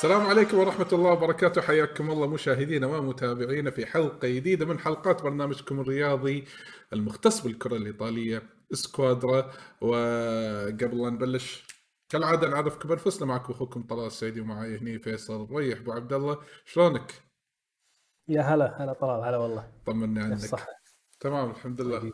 السلام عليكم ورحمة الله وبركاته. حياكم الله مشاهدينا ومتابعينا في حلقة جديدة من حلقات برنامجكم الرياضي المختص بالكرة الإيطالية سكوادرا وقبل لا نبلش كالعادة نعرفكم بانفسنا معكم أخوكم طلال السعيدي ومعي هني فيصل ريح أبو عبد الله. شلونك؟ يا هلا هلا طلال هلا والله. طمني عنك. صح تمام الحمد لله.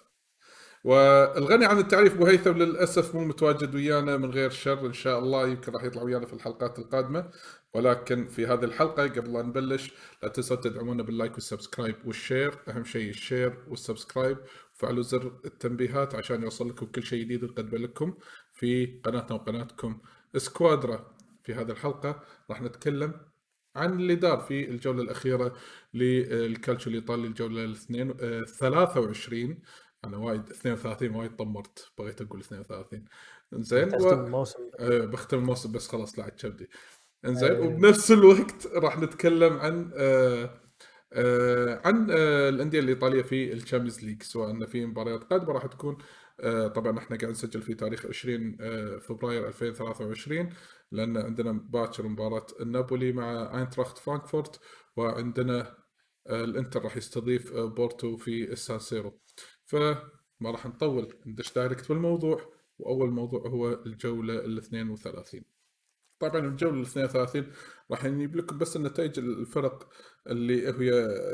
والغني عن التعريف أبو هيثم للأسف مو متواجد ويانا من غير شر إن شاء الله يمكن راح يطلع ويانا في الحلقات القادمة. ولكن في هذه الحلقة قبل لا نبلش لا تنسوا تدعمونا بال like وال subscribe وال share. أهم شيء ال share وال subscribe وفعلوا زر التنبيهات عشان يوصل لكم كل شيء جديد نقدمه لكم في قناتنا وقناتكم سكوادرا. في هذه الحلقة راح نتكلم عن اللي دار في الجولة الأخيرة للكالتشو الإيطالي الجوله الاثنين 23 أنا وايد 32 وايد طمرت بغيت أقول 32 زين و... الموسم. آه بختم الموسم بس خلاص لعب كبدي إنزين أيه. وبنفس الوقت راح نتكلم عن آه آه عن آه الأندية الإيطالية في ال Champions League. سواء إن في مباريات قادمة راح تكون آه طبعا إحنا قاعد نسجل في تاريخ 20 آه فبراير 2023 لأن عندنا باكر مباراة النابولي مع أينتراخت فرانكفورت وعندنا آه الإنتر راح يستضيف آه بورتو في السانسيرو فما راح نطول. ندش direct بالموضوع وأول موضوع هو الجولة ال 32 طبعا الجولة ال 32 راح نجيب لكم بس النتائج الفرق اللي هي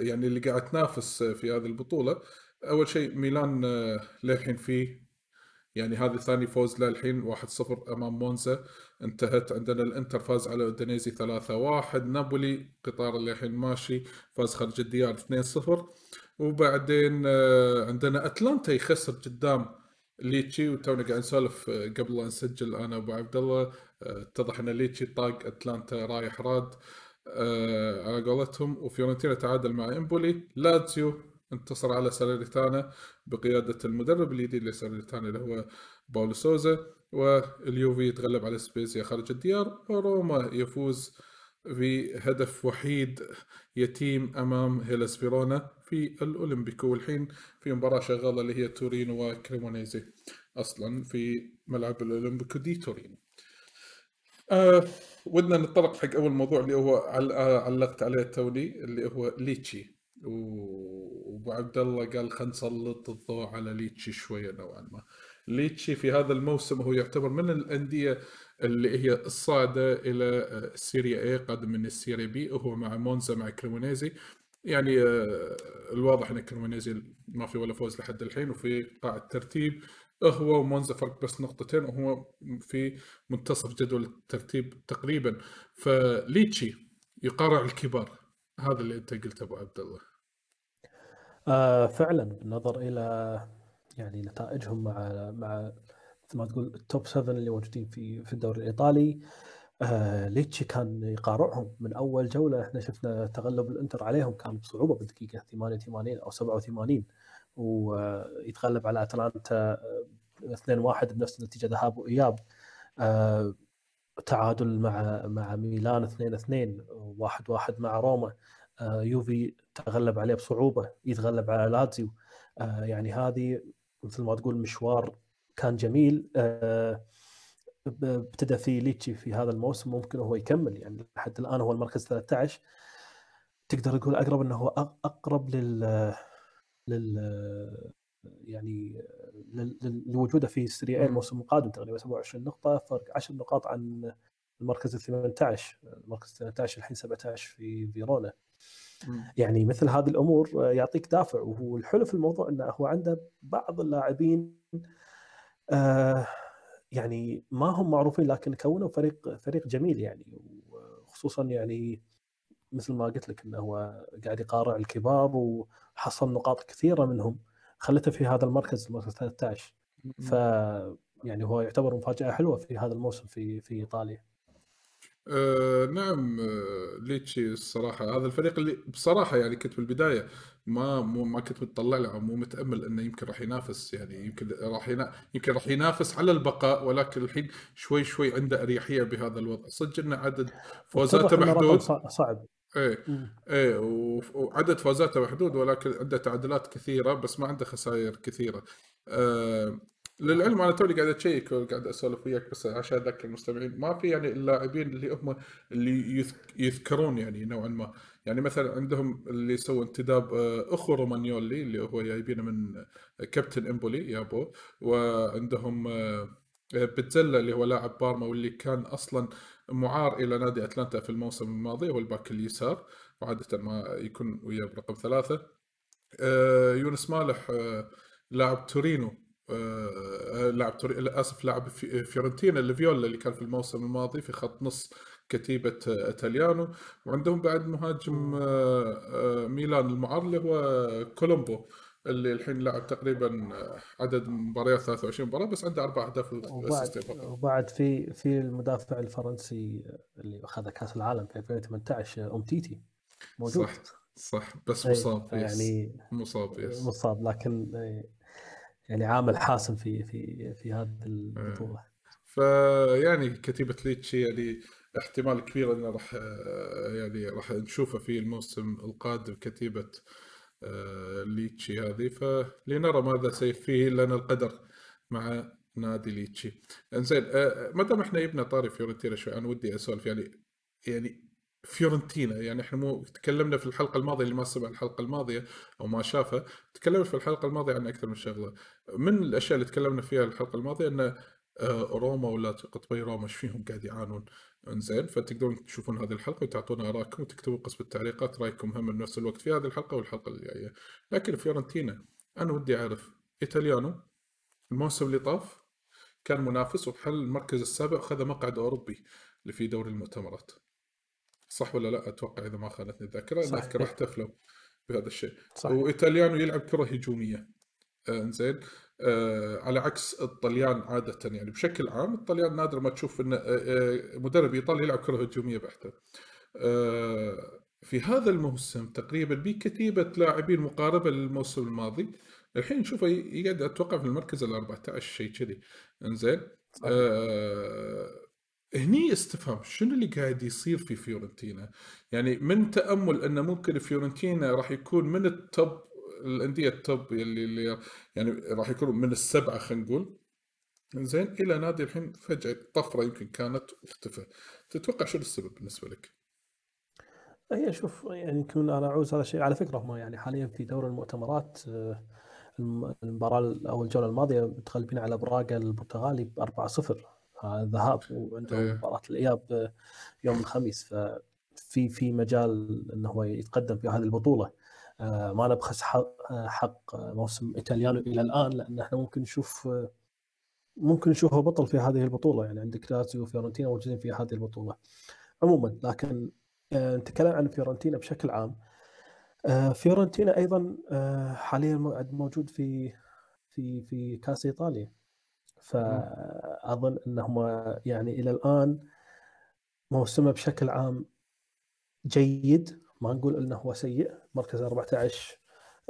يعني اللي قاعد تنافس في هذه البطولة. أول شيء ميلان آه، للحين فيه يعني هذا ثاني فوز له الحين 1-0 أمام مونزا. انتهت عندنا الإنتر فاز على أودينيزي 3-1 نابولي قطار اللي الحين ماشي فاز خارج الديار 2-0 وبعدين آه، عندنا أتلانتا يخسر قدام ليتشي وتونا قاعد نسولف آه، قبل لا نسجل أنا وأبو عبد الله. آه، اتضح إن ليتشي طاق أتلانتا رايح راد على قولتهم. وفيورنتينا تعادل مع إمبولي. لاتسيو انتصر على ساليريتانا بقيادة المدرب الجديد لساليريتانا اللي هو باولو سوزا. واليوفي يتغلب على سبيزيا خارج الديار. وروما يفوز بهدف وحيد يتيم أمام هيلاس فيرونا. في الأولمبيكو والحين في مباراة شغالة اللي هي تورينو وكريمونيزي أصلا في ملعب الأولمبيكو دي تورينو. آه ودنا نتطرق حق أول موضوع اللي هو علقت عليه تونا اللي هو ليتشي. وأبو عبد الله قال خلينا نسلط الضوء على ليتشي شوية نوعا ما. ليتشي في هذا الموسم هو يعتبر من الأندية اللي هي الصاعدة إلى السيريا A قادم من السيريا B وهو مع مونزا مع كريمونيزي. يعني آه، الواضح إن كريمونيزي ما في ولا فوز لحد الحين وفي قاع الترتيب هو ومونزا فرق بس نقطتين وهو في منتصف جدول الترتيب تقريبا. فليتشي يقارع الكبار هذا اللي أنت قلته أبو عبد الله. آه فعلا بالنظر إلى يعني نتائجهم مع مع مثل ما تقول التوب 7 اللي موجودين في في الدوري الإيطالي. آه ليتشي كان يقارعهم. من أول جولة إحنا شفنا تغلب الإنتر عليهم. كان بصعوبة بالدقيقه 88 أو 87 ويتغلب على أتلانتا 2-1 بنفس النتيجة ذهاب وإياب. آه تعادل مع مع ميلان 2-2 1-1 مع روما. آه يوفي تغلب عليه بصعوبة يتغلب على لاتزيو. آه يعني هذه مثل ما تقول مشوار كان جميل. آه ابتدى فيه ليتشي في هذا الموسم ممكن هو يكمل يعني لحد الآن هو المركز 13 تقدر تقول أقرب إنه هو أقرب لل لل يعني لوجوده في السري الموسم القادم تقريبا 27 نقطة. فرق 10 نقاط عن المركز ال 18 المركز 18 الحين 17 في فيرونا. يعني مثل هذه الأمور يعطيك دافع والحلو في الموضوع إنه هو عنده بعض اللاعبين آه يعني ما هم معروفين لكن كونوا فريق فريق جميل يعني. وخصوصا يعني مثل ما قلت لك إنه هو قاعد يقارع الكبار وحصل نقاط كثيرة منهم خلته في هذا المركز المركز 13 ف يعني هو يعتبر مفاجأة حلوة في هذا الموسم في في إيطاليا. آه نعم آه ليتشي الصراحة هذا الفريق اللي بصراحة يعني كنت بالبداية ما مو ما كنت متطلع له أو مو متأمل إنه يمكن راح ينافس يعني يمكن راح ينا يمكن راح ينافس على البقاء ولكن الحين شوي شوي عنده أريحية بهذا الوضع. صدق إنه عدد فوزاته محدود. صعب. إيه إيه وعدد فوزاته محدود ولكن عنده تعادلات كثيرة بس ما عنده خسائر كثيرة. آه للعلم أنا توني قاعد اشيك وقاعد أسولف وياك بس عشان أذكر المستمعين ما في يعني اللاعبين اللي هم اللي يذكرون يعني نوعا ما. يعني مثلا عندهم اللي سووا انتداب آه، أخو رومانيولي اللي هو جايبينه من كابتن إمبولي يابو. وعندهم آه، بيتزيلا اللي هو لاعب بارما واللي كان أصلا معار إلى نادي أتلانتا في الموسم الماضي هو ال back اليسار وعادة ما يكون وياه برقم ثلاثة. آه، يوسف مالح لاعب تورينو. آه، لاعب توري... اسف لاعب فيورنتينا الفيولا اللي كان في الموسم الماضي في خط نص كتيبة إيتاليانو وعندهم بعد مهاجم آه، ميلان المعار اللي هو كولومبو اللي الحين لعب تقريبا عدد مباريات 23 مباراة بس عنده أربع أهداف وبعد, وبعد في في المدافع الفرنسي اللي أخذ كأس العالم في 2018 أومتيتي موجود. صح صح. بس مصاب يعني مصاب yes. مصاب لكن يعني عامل حاسم في في في هذه البطوله فيعني كتيبة ليتشي يعني احتمال كبير إنه راح يعني راح نشوفه في الموسم القادم كتيبة آه، ليتشي هذه. فلنرى ماذا سيفيه لنا القدر مع نادي ليتشي. إنزين آه، ما دام إحنا جبنا طاري فيورنتينا شوي أنا ودي أسولف يعني يعني فيورنتينا يعني إحنا مو تكلمنا في الحلقة الماضية اللي ما سمع الحلقة الماضية أو ما شافها تكلمنا في الحلقة الماضية عن أكثر من شغلة. من الأشياء اللي تكلمنا فيها الحلقة الماضية إن آه، روما ولا قطبي روما إيش فيهم قاعد يعانون؟ إنزين فتقدرون تشوفون هذه الحلقة وتعطونا آرائكم وتكتبوا قسم التعليقات رأيكم هم بنفس الوقت في هذه الحلقة والحلقة الجاية. لكن فيورنتينا أنا ودي أعرف إيطاليانو الموسم اللي طاف كان منافس وبحل المركز السابع وخذ مقعد أوروبي اللي في دوري المؤتمرات. صح ولا لا؟ أتوقع إذا ما خانتني الذاكرة أنا اذكر احتفلوا بهذا الشيء. صح. وإيطاليانو يلعب كرة هجومية. آه زين آه على عكس الطليان عادة يعني بشكل عام الطليان نادر ما تشوف ان آه, آه، مدرب إيطالي يلعب كرة هجومية بحتة. آه في هذا الموسم تقريبا بكتيبة لاعبين مقاربة للموسم الماضي الحين نشوفه يقعد أتوقع في المركز ال 14 شيء كذي. إنزين. آه هني استفهام شنو اللي قاعد يصير في فيورنتينا؟ يعني من تأمل انه ممكن فيورنتينا راح يكون من ال top الأندية ال top اللي, اللي يعني راح يكون من السبعة خلينا نقول. زين إلى نادي الحين فجأة طفرة يمكن كانت واختفى تتوقع شنو السبب بالنسبة لك؟ هي شوف يعني يمكن أنا أعزو هذا الشيء. على فكرة هم يعني حاليا في دور المؤتمرات آه، المباراة أو الجولة الماضية متغلبين على براغا البرتغالي ب 4-0 ذهاب وعندهم أيه. مباراة الإياب يوم الخميس ففي في مجال إنه هو يتقدم في هذه البطولة. آه، ما نبخس حق موسم إيطاليانو إلى الآن لأن إحنا ممكن نشوف ممكن نشوفه بطل في هذه البطولة. يعني عندك لازيو وفيورنتينا موجودين في هذه البطولة عموما. لكن آه، نتكلم عن فيورنتينا بشكل عام. آه، فيورنتينا أيضا حاليا موجود في في في كأس إيطاليا. فأظن انهم يعني إلى الآن موسمه بشكل عام جيد ما نقول إنه هو سيء. مركز 14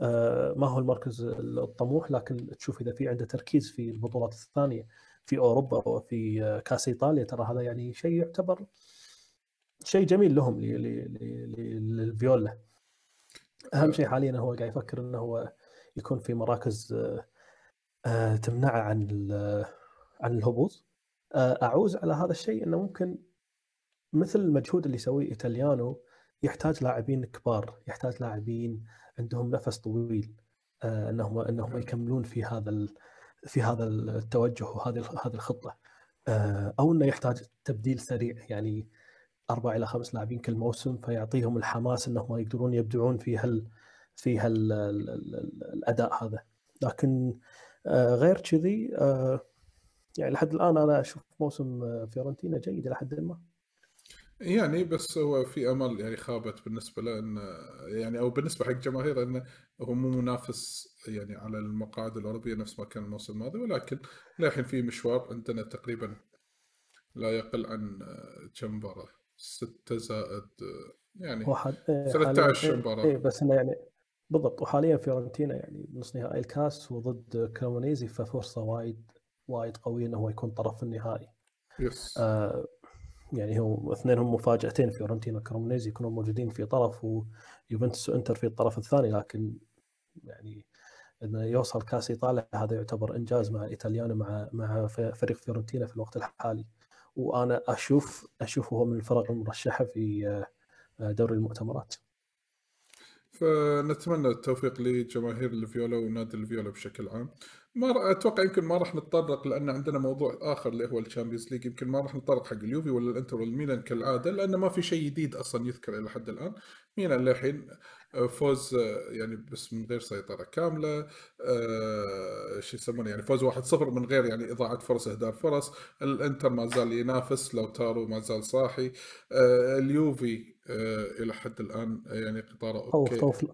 آه، ما هو المركز الطموح لكن تشوف إذا في عنده تركيز في البطولات الثانية في أوروبا وفي كأس إيطاليا ترى هذا يعني شيء يعتبر شيء جميل لهم للفيولا. أهم شيء حاليا هو قاعد يفكر إنه هو يكون في مراكز آه، آه، تمنعه عن عن الهبوط. آه، أعوز على هذا الشيء إنه ممكن مثل المجهود اللي يسويه إيطاليانو يحتاج لاعبين كبار يحتاج لاعبين عندهم نفس طويل آه، إنهم إنهم يكملون في هذا في هذا التوجه وهذه هذه الخطة. أو إنه يحتاج تبديل سريع يعني أربع إلى خمس لاعبين كل موسم فيعطيهم الحماس إنهم يقدرون يبدعون في هال في هال الأداء هذا. لكن آه، غير كذي آه، يعني لحد الآن أنا أشوف موسم آه، فيورنتينا جيد إلى حد ما يعني بس هو في أمل يعني خابت بالنسبة له انه يعني أو بالنسبة حق الجماهير انه هو مو منافس يعني على المقاعد الأوروبية نفس ما كان الموسم الماضي ولكن للحين في مشوار عندنا تقريبا لا يقل عن كم مباراة؟ ستة زائد يعني واحد 13 إيه، مباراة إيه بس إنه يعني بالضبط وحاليا فيورنتينا يعني بنص نهائي الكاس وضد كريمونيزي ففرصة وايد وايد قوية إنه هو يكون طرف في النهائي. yes. آه يعني هو اثنينهم مفاجأتين فيورنتينا وكريمونيزي يكونون موجودين في طرف ويوفنتوس وإنتر في الطرف الثاني لكن يعني إنه يوصل كاس إيطاليا هذا يعتبر إنجاز مع إيتاليانو مع مع فريق فيورنتينا في الوقت الحالي وأنا أشوف أشوفه هو من الفرق المرشحة في آه، دوري المؤتمرات. فنتمنى التوفيق لجماهير الفيولا ونادي الفيولا بشكل عام. ما أتوقع يمكن ما راح نتطرق لأن عندنا موضوع آخر اللي هو ال Champions League. يمكن ما راح نتطرق حق اليوفي ولا الإنتر والميلان كالعادة لأن ما في شيء جديد أصلا يذكر إلى حد الآن. ميلان للحين فوز آه، يعني بس من غير سيطرة كاملة آه شو يسمونه يعني فوز 1-0 من غير يعني إضاعة فرص اهدار فرص. الإنتر ما زال ينافس لاوتارو ما زال صاحي. آه اليوفي آه إلى حد الآن يعني قطاره okay. طوف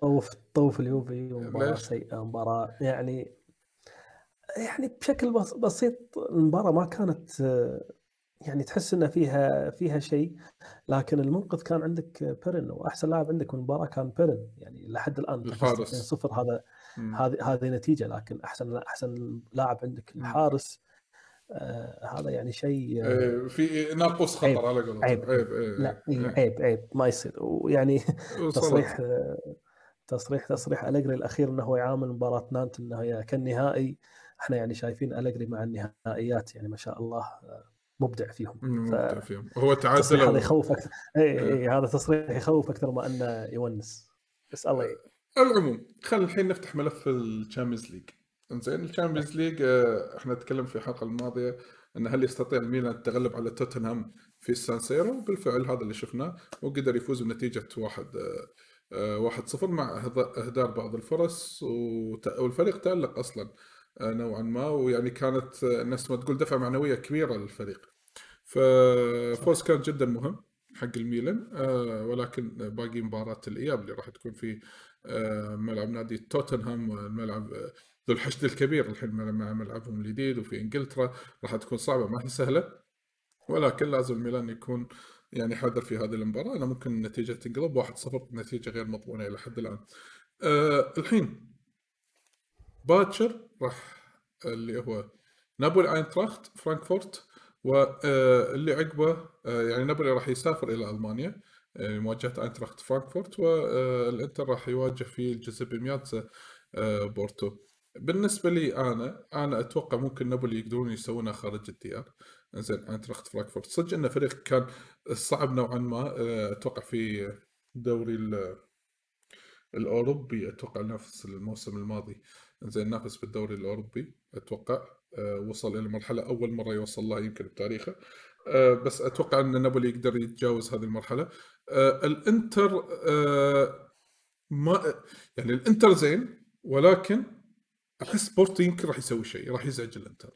طوف طوف اليوفي. مباراة سيئة مباراة يعني يعني بشكل بسيط المباراة ما كانت يعني تحس ان فيها فيها شيء لكن المنقذ كان عندك بيرين وأحسن لاعب عندك المباراة كان بيرين. يعني لحد الآن الحارس صفر هذا هذه هذه نتيجة لكن أحسن أحسن لاعب عندك الحارس آه هذا يعني شيء آه في ناقص خطر على قولتهم. عيب. عيب, عيب, لا عيب, عيب عيب. ما يصير. ويعني تصريح تصريح تصريح الجري الأخير إنه هو يعامل مباراة نانت إنها كالنهائي. إحنا يعني شايفين الجري مع النهائيات يعني ما شاء الله مبدع فيهم. مبدع فيهم. هو تعادل هذا يخوف أكثر اي اي هذا تصريح يخوف أكثر ما أنه يونس. بس الله ي... العموم خلينا الحين نفتح ملف ال Champions League. زين ال Champions League آه، إحنا تكلمنا في الحلقة الماضية إن هل يستطيع الميلان التغلب على توتنهام في السان سيرو؟ وبالفعل هذا اللي شفناه وقدر يفوز بنتيجة واحد آه، آه، واحد صفر مع إهدار بعض الفرص والفريق تألق أصلا. نوعا ما ويعني كانت الناس ما تقول دفعة معنوية كبيرة للفريق. ففوز كان جدا مهم حق الميلان آه، ولكن باقي مباراة الإياب اللي راح تكون في آه، ملعب نادي توتنهام الملعب آه، ذو الحشد الكبير الحين مع ملعبهم الجديد وفي إنجلترا راح تكون صعبة ما هي سهلة. ولكن لازم الميلان يكون يعني حذر في هذه المباراة. أنا ممكن النتيجة تنقلب 1-0 نتيجة غير مضمونة إلى حد الآن. أه الحين باكر راح اللي هو نابولي أينتراخت فرانكفورت واللي عقبه آه، يعني نابولي راح يسافر إلى ألمانيا آه، مواجهة أينتراخت فرانكفورت والانتر راح يواجه في الجوزيبي مياتزا آه، بورتو. بالنسبة لي أنا أنا أتوقع ممكن نابولي يقدرون يسوونها خارج الديار. زين أينتراخت فرانكفورت. صدق إنه فريق كان صعب نوعا ما أتوقع في دوري الأوروبي أتوقع نفس الموسم الماضي. زين نافس بالدوري الأوروبي أتوقع آه، وصل إلى مرحلة أول مرة يوصل لها يمكن بتاريخه. آه، بس أتوقع إن نابولي يقدر يتجاوز هذه المرحلة. آه، الإنتر ما يعني الإنتر زين ولكن أحس بورتو يمكن راح يسوي شيء راح يزعج الإنتر.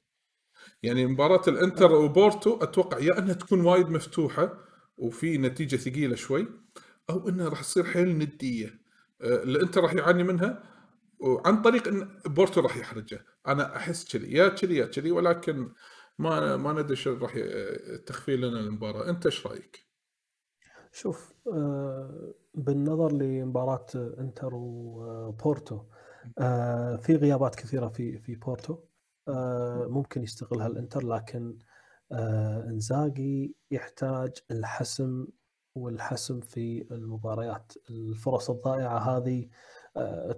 يعني مباراة الإنتر وبورتو أتوقع يا إنها تكون وايد مفتوحة وفي نتيجة ثقيلة شوي أو إنها راح تصير حيل ندية. الإنتر راح يعاني منها وعن طريق إن بورتو راح يحرجه. أنا أحس كذي يا كذي يا كذي ولكن ما ما ندري شو راح تخفي لنا المباراة. أنت إيش رأيك؟ شوف آه، بالنظر لمباراة إنتر وبورتو آه، في غيابات كثيرة في في بورتو آه، ممكن يستغلها الإنتر لكن إنزاجي يحتاج الحسم والحسم في المباريات. الفرص الضائعة هذه آه،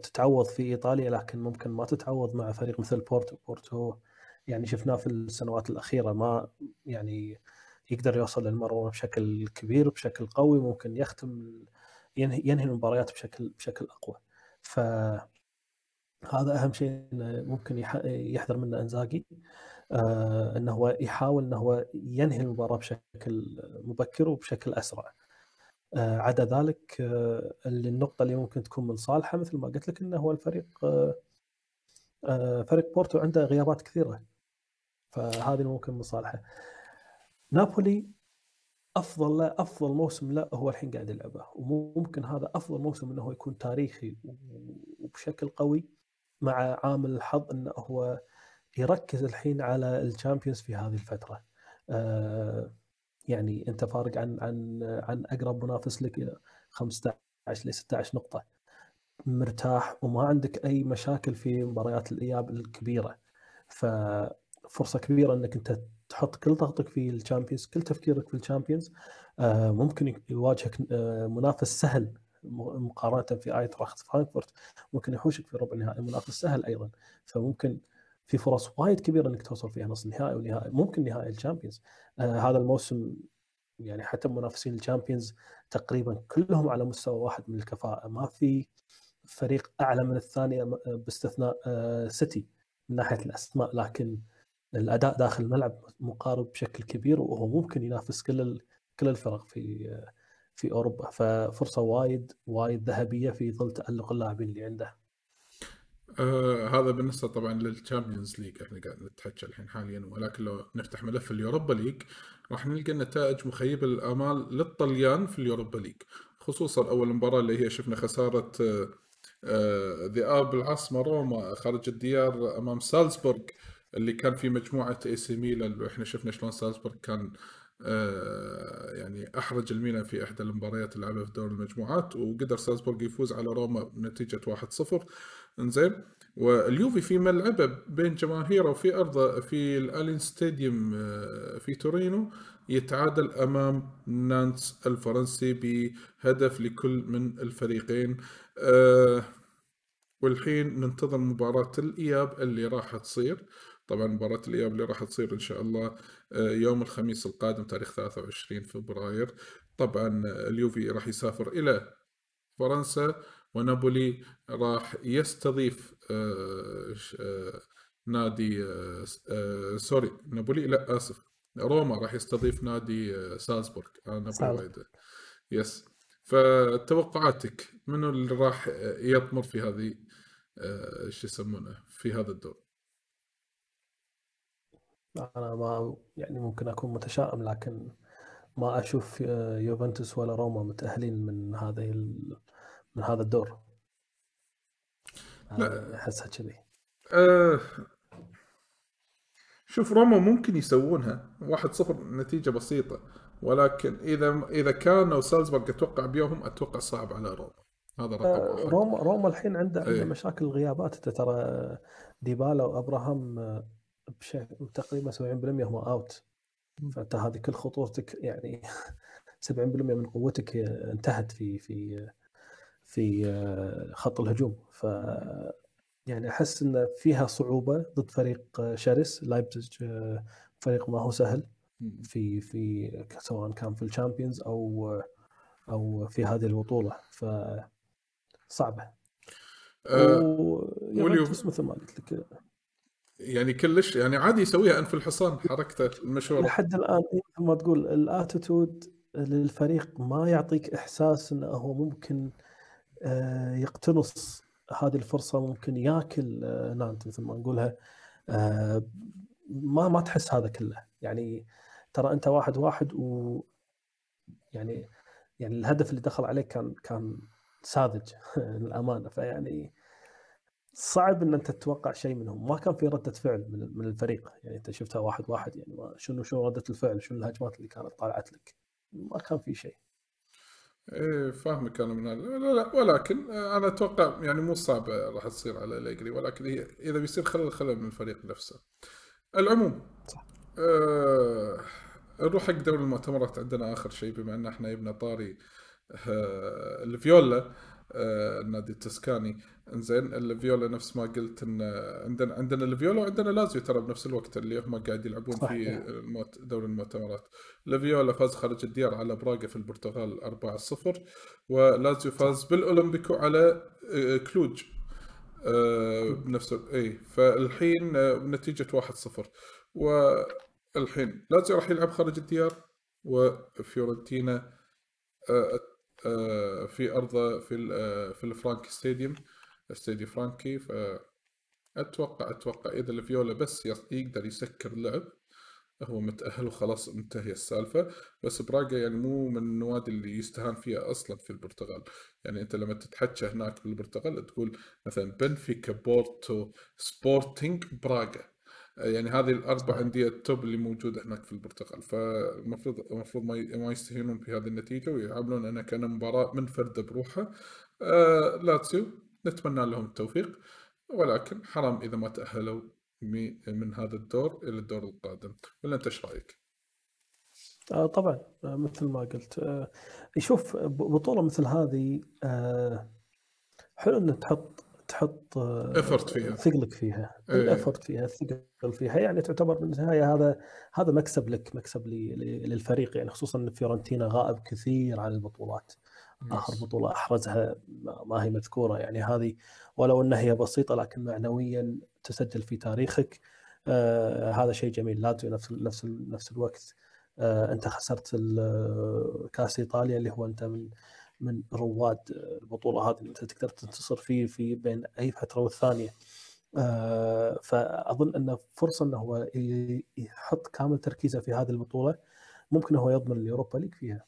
تتعوض في إيطاليا لكن ممكن ما تتعوض مع فريق مثل بورتو. بورتو يعني شفناه في السنوات الأخيرة ما يعني يقدر يوصل للمرمى بشكل كبير بشكل قوي ممكن يختم ينهي, المباريات بشكل بشكل أقوى. ف هذا أهم شيء ممكن يحذر منه إنزاجي. آه إنه هو يحاول إنه هو ينهي المباراة بشكل مبكر وبشكل أسرع. آه، عدا ذلك آه، اللي النقطة اللي ممكن تكون من صالحه مثل ما قلت لك إنه هو الفريق آه، فريق بورتو عنده غيابات كثيرة. فهذه ممكن من صالحه. نابولي أفضل له أفضل موسم له هو الحين قاعد يلعبه. وممكن هذا أفضل موسم إنه يكون تاريخي وبشكل قوي مع عامل الحظ إنه هو يركز الحين على الشامبيونز في هذه الفترة. يعني أنت فارق عن عن عن أقرب منافس لك إلى 15 ل 16 نقطة. مرتاح وما عندك أي مشاكل في مباريات الإياب الكبيرة. ففرصة كبيرة إنك أنت تحط كل ضغطك في ال Champions كل تفكيرك في ال Champions. آه، ممكن يواجهك آه، منافس سهل مقارنة في آيتراخت فرانكفورت. ممكن يحوشك في ربع النهائي منافس سهل أيضا. فممكن في فرص وايد كبيرة إنك توصل فيها نص نهائي ونهائي ممكن نهائي ال Champions آه هذا الموسم يعني حتى منافسين ال Champions تقريبا كلهم على مستوى واحد من الكفاءة. ما في فريق أعلى من الثاني باستثناء آه سيتي من ناحية الأسماء لكن الأداء داخل الملعب مقارب بشكل كبير وهو ممكن ينافس كل كل الفرق في في أوروبا. ففرصة وايد وايد ذهبية في ظل تألق اللاعبين اللي عنده. آه هذا بالنسبة طبعا لل Champions League إحنا قاعد نتحكى الحين حاليا ولكن لو نفتح ملف اليوروبا ليج راح نلقى نتائج مخيبة للأمال للطليان في ال Europa League خصوصا أول مباراة اللي هي شفنا خسارة آه آه ذئاب العاصمه روما خارج الديار أمام سالزبورغ اللي كان في مجموعة AC ميلان إحنا شفنا شلون سالزبورغ كان آه يعني أحرج الميلان في إحدى المباريات اللي لعبها في دور المجموعات وقدر سالزبورغ يفوز على روما بنتيجة 1-0 إنزين؟ واليوفي في ملعبه بين جماهيره وفي أرضه في ال Allianz Stadium آه في تورينو يتعادل أمام نانس الفرنسي بهدف لكل من الفريقين. آه والحين ننتظر مباراة الإياب اللي راح تصير. طبعا مباراة الإياب اللي راح تصير إن شاء الله يوم الخميس القادم تاريخ 23 فبراير. طبعا اليوفي راح يسافر إلى فرنسا. ونابولي راح يستضيف نادي سوري نابولي لا آسف روما راح يستضيف نادي سالزبورغ. أنا يس فتوقعاتك منو اللي راح يطمر في هذه شو يسمونه في هذا الدور؟ أنا ما يعني ممكن أكون متشائم لكن ما أشوف يوفنتوس ولا روما متأهلين من هذه من هذا الدور. لا. أحسها كذي. أه شوف روما ممكن يسوونها. واحد صفر نتيجة بسيطة. ولكن إذا إذا كانوا سالزبورغ أتوقع بيهم أتوقع صعب على روما. هذا رقم واحد. روما روما الحين عنده عنده مشاكل غيابات. إنت ترى ديبالا وأبراهام بشكل تقريبا 70% هم اوت فأنت هذه كل خطورتك يعني 70% من قوتك انتهت في في في خط الهجوم. ف يعني أحس إن فيها صعوبة ضد فريق شرس لايبزيج فريق ما هو سهل في في سواء كان في الشامبيونز أو أو في هذه البطولة. ف صعبة. أه ويوفنتوس مثل ما قلت لك. يعني كلش يعني عادي يسويها أنف الحصان حركته المشهوره لحد الآن مثل ما تقول الاتيتود للفريق ما يعطيك إحساس إنه هو ممكن يقتنص هذه الفرصة ممكن ياكل نانت مثل ما نقولها ما ما تحس هذا كله. يعني ترى انت واحد واحد و يعني يعني الهدف اللي دخل عليك كان كان ساذج للأمانة. فيعني صعب إن أنت تتوقع شيء منهم. ما كان في ردة فعل من من الفريق. يعني أنت شفتها واحد واحد يعني شنو شنو ردة الفعل؟ شنو الهجمات اللي كانت طالعت لك؟ ما كان في شيء. إيه فاهمك أنا من لا, لا لا ولكن أنا أتوقع يعني مو صعبة راح تصير على اليجري ولكن هي إذا بيصير خلل خلل من الفريق نفسه. العموم صح. آه نروح حق دوري المؤتمرات. عندنا آخر شيء بما إن إحنا جبنا طاري آه الفيولا. آه النادي التسكاني. إنزين الفيولا نفس ما قلت إن عندنا عندنا الفيولا وعندنا لازيو ترى بنفس الوقت اللي هم قاعد يلعبون. في الموت دوري المؤتمرات. الفيولا فاز خارج الديار على براغا في البرتغال 4-0 ولازيو فاز بالأولمبيكو على كلوج. آه بنفس اي فالحين نتيجه 1-0 والحين لازيو راح يلعب خارج الديار وفيورنتينا آه في ارضه في في الفرانكي stadium استديو فرانكي فاتوقع أتوقع إذا الفيولا بس يقدر يسكر اللعب هو متأهل وخلاص منتهية السالفة. بس براغا يعني مو من النوادي اللي يستهان فيها أصلا في البرتغال. يعني أنت لما تتحكى هناك في البرتغال تقول مثلا بنفيكا بورتو سبورتينج براغا. يعني هذه الأربع أندية ال top اللي موجوده هناك في البرتغال فالمفروض المفروض ما يستهينون بهذه النتيجة ويعاملون انها كان مباراه منفرده بروحها آه لاتسيو نتمنى لهم التوفيق. ولكن حرام إذا ما تأهلوا من هذا الدور إلى الدور القادم. ولا أنت إيش رأيك؟ آه طبعا آه مثل ما قلت. آه يشوف بطولة مثل هذه آه حلو ان تحط تحط effort فيها. ثقلك فيها. إيه. ال effort فيها الثقل فيها. يعني تعتبر بالنهايه هذا هذا مكسب لك مكسب للفريق. يعني خصوصا إن فيورنتينا غائب كثير عن البطولات. آخر بطولة أحرزها ما هي مذكورة. يعني هذه ولو انها هي بسيطة لكن معنويا تسجل في تاريخك. آه هذا شيء جميل. لازم نفس نفس نفس الوقت. آه أنت خسرت كأس إيطاليا اللي هو أنت من من رواد البطولة هذه أنت تقدر تنتصر فيه في بين أي فترة والثانية. آه فأظن انه فرصة أنه هو يحط كامل تركيزه في هذه البطولة ممكن هو يضمن ال Europa League فيها.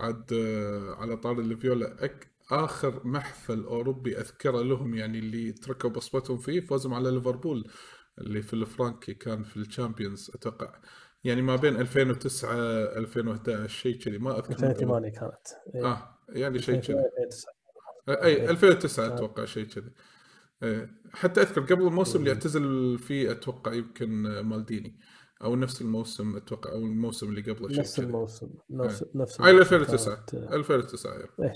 عاد آه، على طار الفيولا أك آخر محفل أوروبي أذكره لهم يعني اللي تركوا بصمتهم فيه فوزهم على ليفربول اللي في الفرانكي كان في ال Champions أتوقع. يعني ما بين 2009 2011 شيء كذي ما أذكر 2008 كانت. إيه. آه يعني شيء كذي. أي 2009 أتوقع شيء كذي. إيه. حتى أذكر قبل الموسم اللي اعتزل فيه أتوقع يمكن مالديني. أو نفس الموسم أتوقع أو الموسم اللي قبله شيء نفس الموسم. نفس. نفس اي 2009 2009 إيه.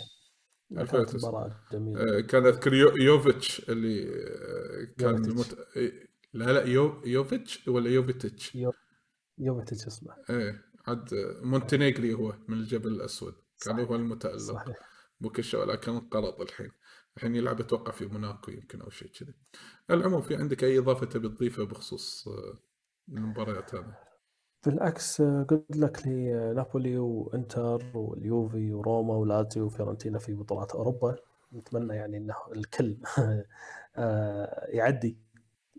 2009 جميل كان أذكر يوفيتش اللي كان مت... لا لا يو... يوفيتش ولا يوفيتش يو... يوفيتش اسمه إيه عاد مونتينيجري هو من الجبل الأسود. كان صحيح. هو المتألق. صحيح. بوكيشا ولكن انقرض الحين. الحين يلعب أتوقع في موناكو يمكن أو شيء كذي. العموم في عندك أي إضافة تبي تضيفها بخصوص المباريات هذه؟ بالعكس قلت لك لنابولي وإنتر واليوفي وروما ولازيو وفيرنتينا في بطولات أوروبا. نتمنى يعني إنه الكل آه، يعدي.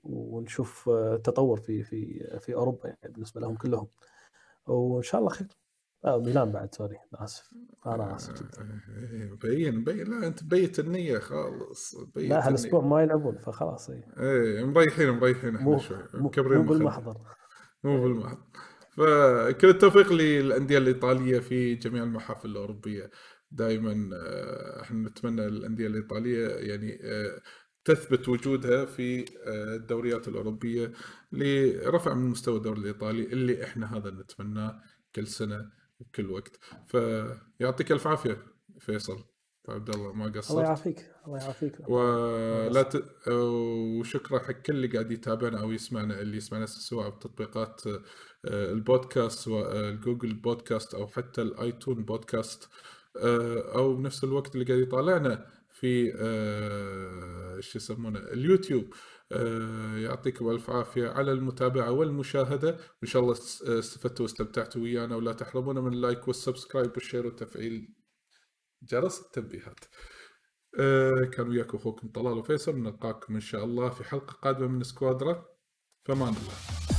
ونشوف تطور في في في أوروبا يعني بالنسبة لهم كلهم. وإن شاء الله خير. آه ميلان بعد سوري. آسف. أنا آسف جدا. آه، بين. مبين لا أنت بيت النية خالص. بيت لا هالأسبوع ما يلعبون فخلاص إي. إيه مريحين مريحين إحنا شوي. مكبرين مو بالمحضر. مو بالمحضر. فكل التوفيق للأندية الإيطالية في جميع المحافل الأوروبية. دائما آه، إحنا نتمنى الأندية الإيطالية يعني آه، تثبت وجودها في الدوريات الأوروبية لرفع من مستوى الدوري الإيطالي اللي إحنا هذا نتمناه كل سنة بكل وقت. فيعطيك ألف عافية فيصل. عبد الله ما قصرت؟ الله يعافيك الله يعافيك. ولا ت... وشكرا حق كل اللي قاعد يتابعنا أو يسمعنا اللي يسمعنا سواء بتطبيقات آه، البودكاست سواء بودكاست أو حتى ال iTunes بودكاست آه، أو بنفس الوقت اللي قاعد يطالعنا في آه، شو يسمونه اليوتيوب آه، يعطيكم ألف عافية على المتابعة والمشاهدة. وان شاء الله استفدتوا واستمتعتوا ويانا ولا تحرمونا من ال like وال subscribe وال share وتفعيل جرس التنبيهات. آه، كان وياكم أخوكم طلال وفيصل. نلقاكم إن شاء الله في حلقة قادمة من سكوادرا فمان الله.